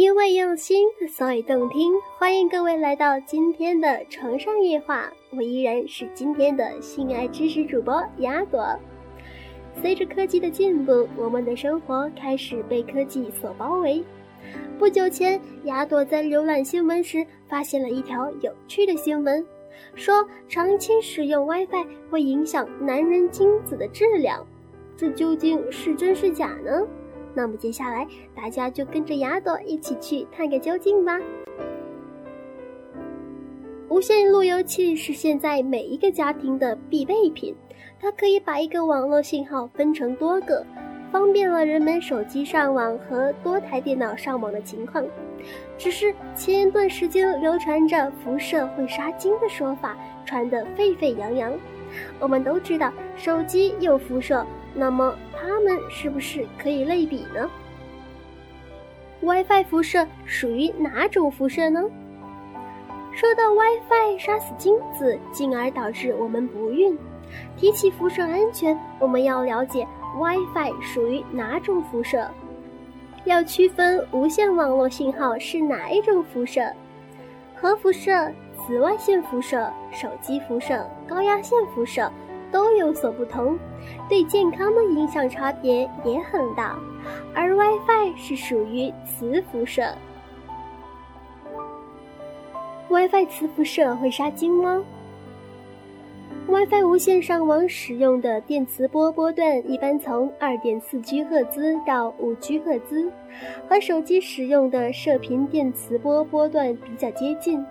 因为用心，所以动听。欢迎各位来到今天的床上夜话，我依然是今天的性爱知识主播雅朵。随着科技的进步，我们的生活开始被科技所包围。不久前，雅朵在浏览新闻时发现了一条有趣的新闻，说长期使用 WiFi 会影响男人精子的质量，这究竟是真是假呢？那么接下来，大家就跟着雅朵一起去探个究竟吧。无线路由器是现在每一个家庭的必备品，它可以把一个网络信号分成多个，方便了人们手机上网和多台电脑上网的情况。只是前一段时间流传着辐射会杀精的说法，传得沸沸扬扬。我们都知道手机有辐射。那么它们是不是可以类比呢？WiFi 辐射属于哪种辐射呢？说到 WiFi 杀死精子，进而导致我们不孕。提起辐射安全，我们要了解 WiFi 属于哪种辐射，要区分无线网络信号是哪一种辐射：核辐射、紫外线辐射、手机辐射、高压线辐射。都有所不同，对健康的影响差别也很大。而 WiFi 是属于磁辐射。WiFi 磁辐射会杀精吗？WiFi 无线上网使用的电磁波波段一般从二点四 G 赫兹到五 G 赫兹，和手机使用的射频电磁波波段比较接近，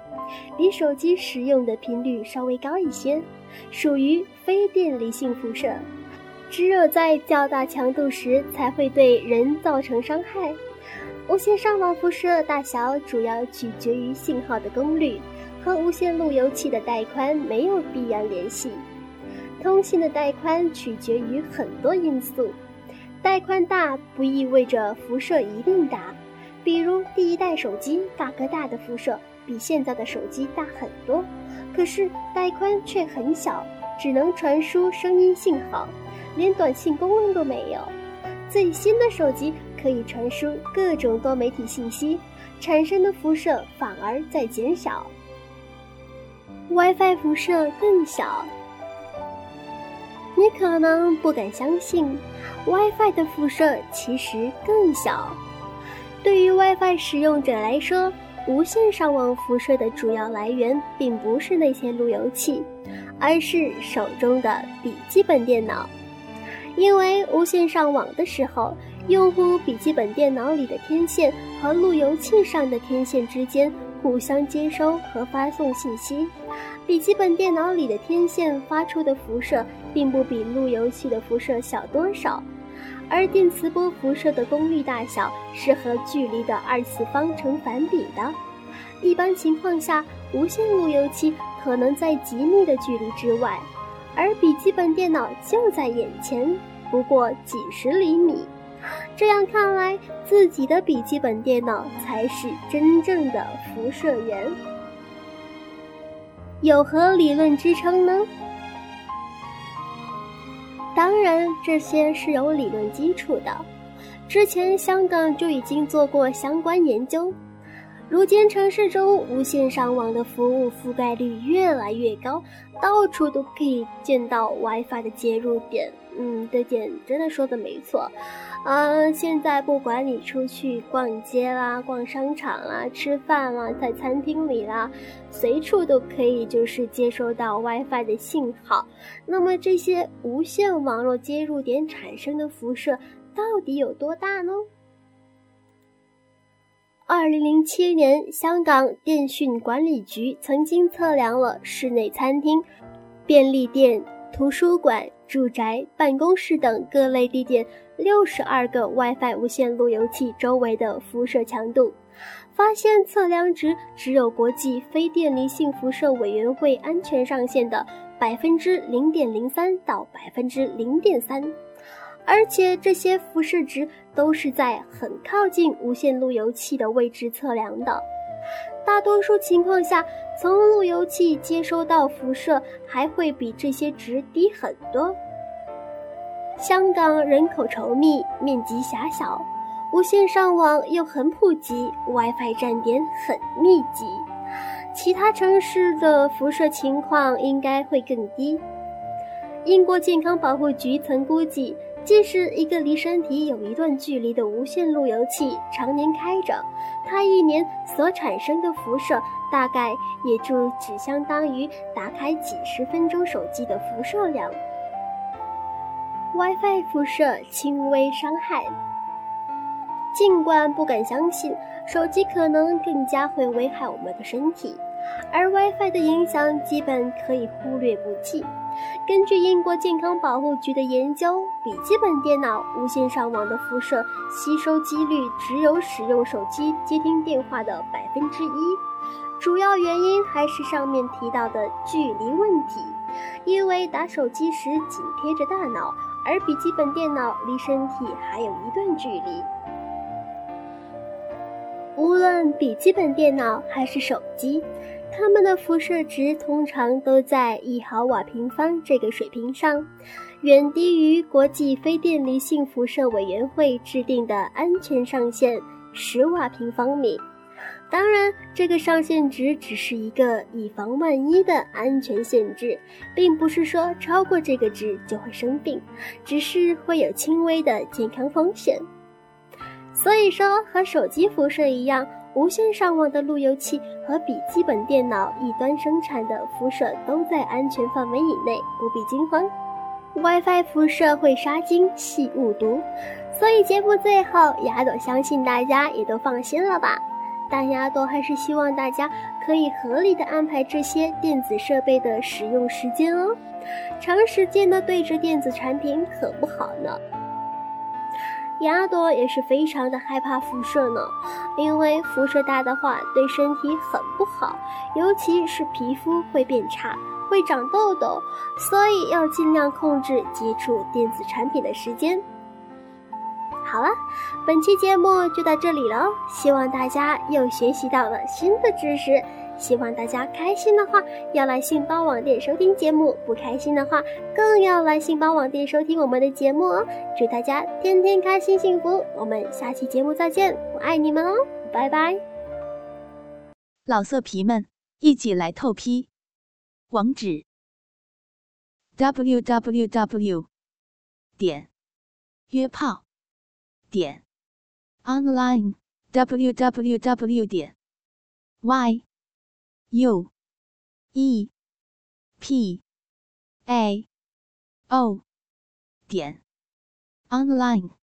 比手机使用的频率稍微高一些。属于非电离性辐射，只有在较大强度时才会对人造成伤害。无线上网辐射大小主要取决于信号的功率，和无线路由器的带宽没有必然联系。通信的带宽取决于很多因素，带宽大不意味着辐射一定大。比如第一代手机大哥大的辐射比现在的手机大很多。可是带宽却很小，只能传输声音信号，连短信功能都没有。最新的手机可以传输各种多媒体信息，产生的辐射反而在减小。WiFi 辐射更小，你可能不敢相信，WiFi 的辐射其实更小。对于 WiFi 使用者来说，无线上网辐射的主要来源并不是那些路由器，而是手中的笔记本电脑。因为无线上网的时候，用户笔记本电脑里的天线和路由器上的天线之间互相接收和发送信息，笔记本电脑里的天线发出的辐射并不比路由器的辐射小多少。而电磁波辐射的功率大小是和距离的二次方成反比的。一般情况下，无线路由器可能在极密的距离之外，而笔记本电脑就在眼前，不过几十厘米。这样看来，自己的笔记本电脑才是真正的辐射源。有何理论支撑呢？当然，这些是有理论基础的。之前香港就已经做过相关研究。如今城市中无线上网的服务覆盖率越来越高，到处都可以见到 WiFi 的接入点。嗯，这点真的说的没错。嗯，现在不管你出去逛街啦、逛商场啦、吃饭啦，在餐厅里啦，随处都可以就是接收到 WiFi 的信号。那么这些无线网络接入点产生的辐射到底有多大呢？二零零七年，香港电讯管理局曾经测量了室内餐厅、便利店、图书馆、住宅、办公室等各类地点六十二个 WiFi 无线路由器周围的辐射强度，发现测量值只有国际非电离性辐射委员会安全上限的百分之零点零三到百分之零点三，而且这些辐射值都是在很靠近无线路由器的位置测量的。大多数情况下，从路由器接收到辐射还会比这些值低很多。香港人口稠密，面积狭小。无线上网又很普及，WiFi 站点很密集，其他城市的辐射情况应该会更低。英国健康保护局曾估计，即使一个离身体有一段距离的无线路由器常年开着，它一年所产生的辐射大概也就只相当于打开几十分钟手机的辐射量。WiFi 辐射轻微伤害。尽管不敢相信，手机可能更加会危害我们的身体，而 WiFi 的影响基本可以忽略不计。根据英国健康保护局的研究，笔记本电脑无线上网的辐射吸收几率只有使用手机接听电话的百分之一。主要原因还是上面提到的距离问题，因为打手机时紧贴着大脑，而笔记本电脑离身体还有一段距离。无论笔记本电脑还是手机，它们的辐射值通常都在一毫瓦平方这个水平上，远低于国际非电离性辐射委员会制定的安全上限十瓦平方米。当然，这个上限值只是一个以防万一的安全限制，并不是说超过这个值就会生病，只是会有轻微的健康风险。所以说，和手机辐射一样，无线上网的路由器和笔记本电脑一端生产的辐射都在安全范围以内，不必惊慌。WiFi 辐射会杀菌，细雾毒，所以节目最后，雅朵相信大家也都放心了吧？但雅朵还是希望大家可以合理的安排这些电子设备的使用时间哦，长时间的对着电子产品可不好呢。亚朵也是非常的害怕辐射呢，因为辐射大的话对身体很不好，尤其是皮肤会变差，会长痘痘，所以要尽量控制接触电子产品的时间。好了，本期节目就到这里了，希望大家又学习到了新的知识。希望大家开心的话，要来信邦网店收听节目；不开心的话，更要来信邦网店收听我们的节目哦。祝大家天天开心幸福！我们下期节目再见，我爱你们哦，拜拜！老色皮们，一起来透批，网址：w w w. 点约炮点 online w w w. 点 y。U E P A O 点 online。